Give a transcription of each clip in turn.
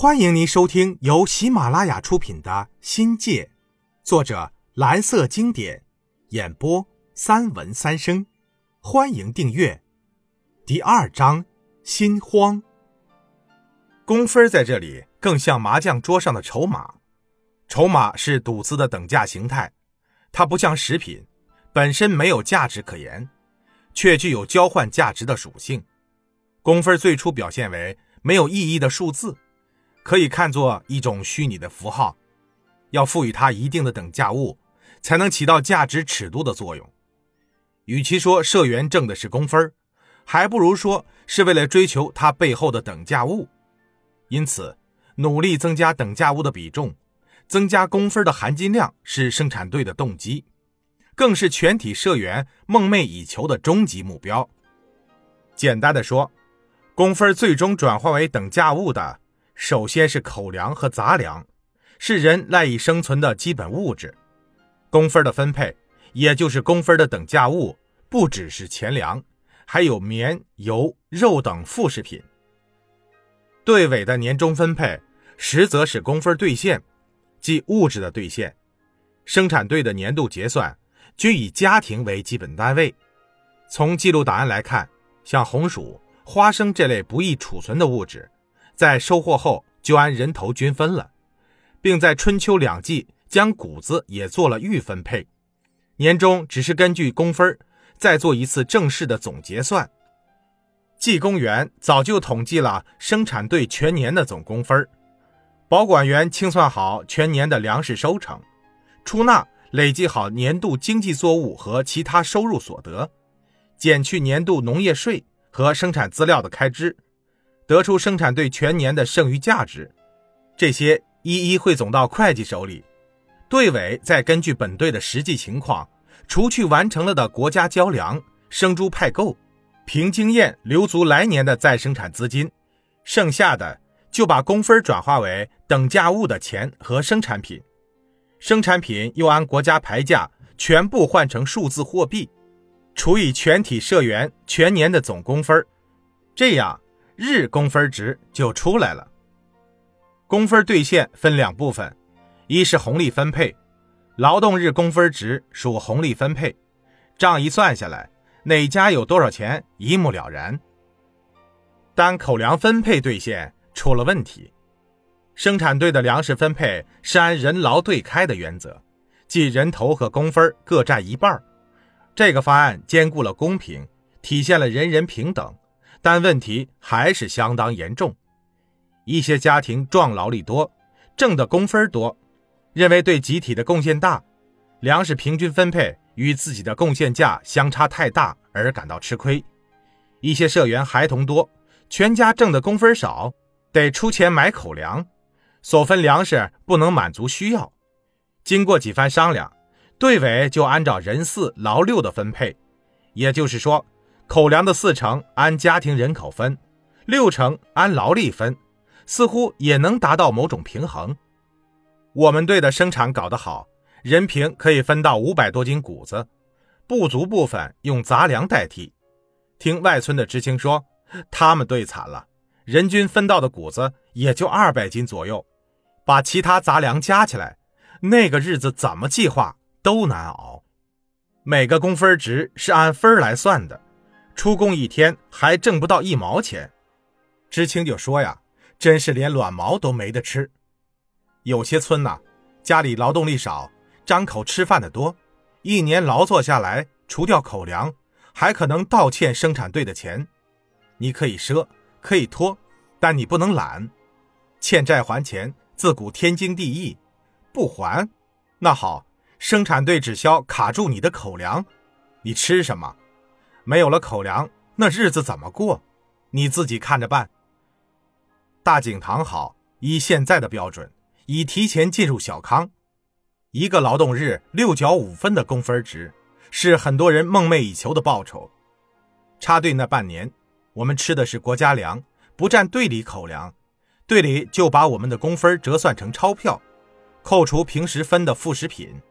欢迎您收听由喜马拉雅出品的《新界》，作者蓝色经典，演播三文三生。欢迎订阅。第二章：心慌。工分在这里更像麻将桌上的筹码，筹码是赌资的等价形态，它不像食品，本身没有价值可言，却具有交换价值的属性。工分最初表现为没有意义的数字，可以看作一种虚拟的符号，要赋予它一定的等价物，才能起到价值尺度的作用。与其说社员挣的是工分，还不如说是为了追求它背后的等价物。因此，努力增加等价物的比重，增加工分的含金量，是生产队的动机，更是全体社员梦寐以求的终极目标。简单的说。工分最终转化为等价物的，首先是口粮和杂粮，是人赖以生存的基本物质。工分的分配，也就是工分的等价物，不只是钱粮，还有棉、油、肉等副食品。队委的年终分配，实则是工分兑现，即物质的兑现。生产队的年度结算，均以家庭为基本单位。从记录档案来看，像红薯。花生这类不易储存的物质，在收获后就按人头均分了，并在春秋两季将谷子也做了预分配。年终只是根据工分再做一次正式的总结算。技工员早就统计了生产队全年的总工分，保管员清算好全年的粮食收成，出纳累计好年度经济作物和其他收入所得，减去年度农业税。和生产资料的开支，得出生产队全年的剩余价值，这些一一汇总到会计手里，队委再根据本队的实际情况，除去完成了的国家交粮、生猪派购，凭经验留足来年的再生产资金，剩下的就把工分转化为等价物的钱和生产品，生产品又按国家牌价全部换成数字货币。除以全体社员全年的总工分这样日工分值就出来了。工分兑现分两部分，一是红利分配，劳动日工分值属红利分配，账一算下来，哪家有多少钱一目了然。单口粮分配兑现出了问题，生产队的粮食分配是按人劳对开的原则，即人头和工分各占一半这个方案兼顾了公平，体现了人人平等，但问题还是相当严重。一些家庭壮劳力多，挣的工分多，认为对集体的贡献大，粮食平均分配与自己的贡献价相差太大而感到吃亏。一些社员孩童多，全家挣的工分少，得出钱买口粮，所分粮食不能满足需要。经过几番商量。队委就按照人四劳六的分配，也就是说，口粮的四成按家庭人口分，六成按劳力分，似乎也能达到某种平衡。我们队的生产搞得好，人平可以分到五百多斤谷子，不足部分用杂粮代替。听外村的知青说，他们队惨了，人均分到的谷子也就二百斤左右，把其他杂粮加起来，那个日子怎么计划？都难熬，每个工分值是按分来算的，出工一天还挣不到一毛钱。知青就说呀，真是连卵毛都没得吃。有些村呐，家里劳动力少，张口吃饭的多，一年劳作下来，除掉口粮，还可能倒欠生产队的钱。你可以赊，可以拖，但你不能懒。欠债还钱，自古天经地义，不还，那好。生产队只消卡住你的口粮，你吃什么？没有了口粮，那日子怎么过？你自己看着办。大井塘好，以现在的标准，已提前进入小康。一个劳动日六角五分的工分值，是很多人梦寐以求的报酬。插队那半年，我们吃的是国家粮，不占队里口粮，队里就把我们的工分折算成钞票，扣除平时分的副食品。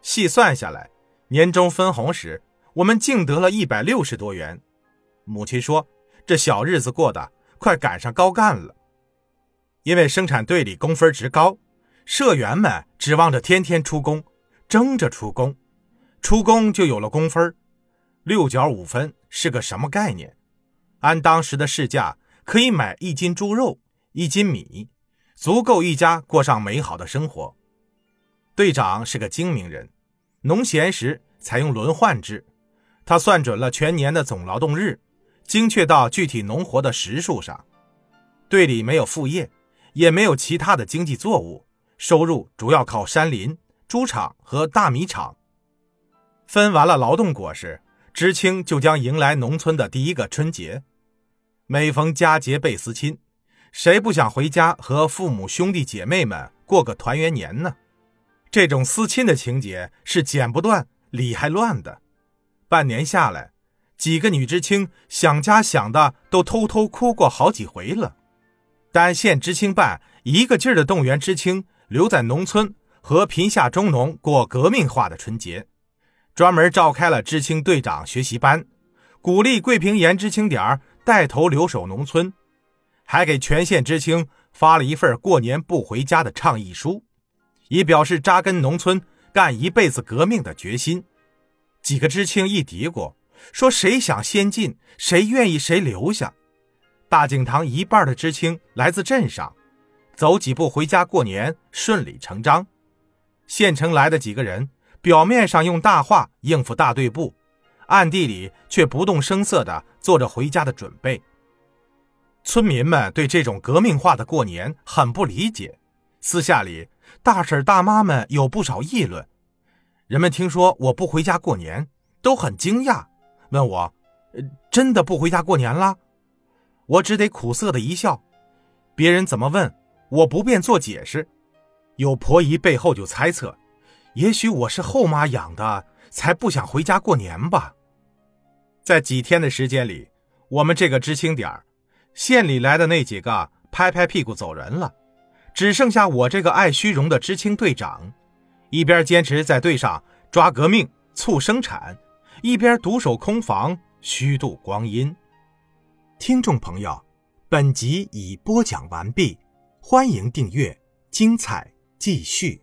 细算下来，年终分红时，我们净得了一百六十多元。母亲说：“这小日子过得快赶上高干了。”因为生产队里工分值高，社员们指望着天天出工，争着出工，出工就有了工分。六角五分是个什么概念？按当时的市价，可以买一斤猪肉、一斤米，足够一家过上美好的生活。队长是个精明人，农闲时采用轮换制，他算准了全年的总劳动日，精确到具体农活的时数上。队里没有副业。也没有其他的经济作物，收入主要靠山林、猪场和大米厂。分完了劳动果实，知青就将迎来农村的第一个春节。每逢佳节倍思亲，谁不想回家和父母兄弟姐妹们过个团圆年呢？这种思亲的情节是剪不断、理还乱的。半年下来，几个女知青想家想的都偷偷哭过好几回了。但县知青办一个劲儿的动员知青留在农村和贫下中农过革命化的春节，专门召开了知青队长学习班，鼓励桂平岩知青点儿带头留守农村，还给全县知青发了一份过年不回家的倡议书，以表示扎根农村干一辈子革命的决心。几个知青一嘀咕，说谁想先进，谁愿意谁留下。大井堂一半的知青来自镇上，走几步回家过年顺理成章。县城来的几个人，表面上用大话应付大队部，暗地里却不动声色地做着回家的准备。村民们对这种革命化的过年很不理解，私下里大婶大妈们有不少议论。人们听说我不回家过年，都很惊讶，问我：“真的不回家过年了？”我只得苦涩的一笑，别人怎么问，我不便做解释。有婆姨背后就猜测，也许我是后妈养的，才不想回家过年吧。在几天的时间里，我们这个知青点县里来的那几个拍拍屁股走人了，只剩下我这个爱虚荣的知青队长，一边坚持在队上抓革命、促生产，一边独守空房，虚度光阴。听众朋友，本集已播讲完毕，欢迎订阅，精彩继续。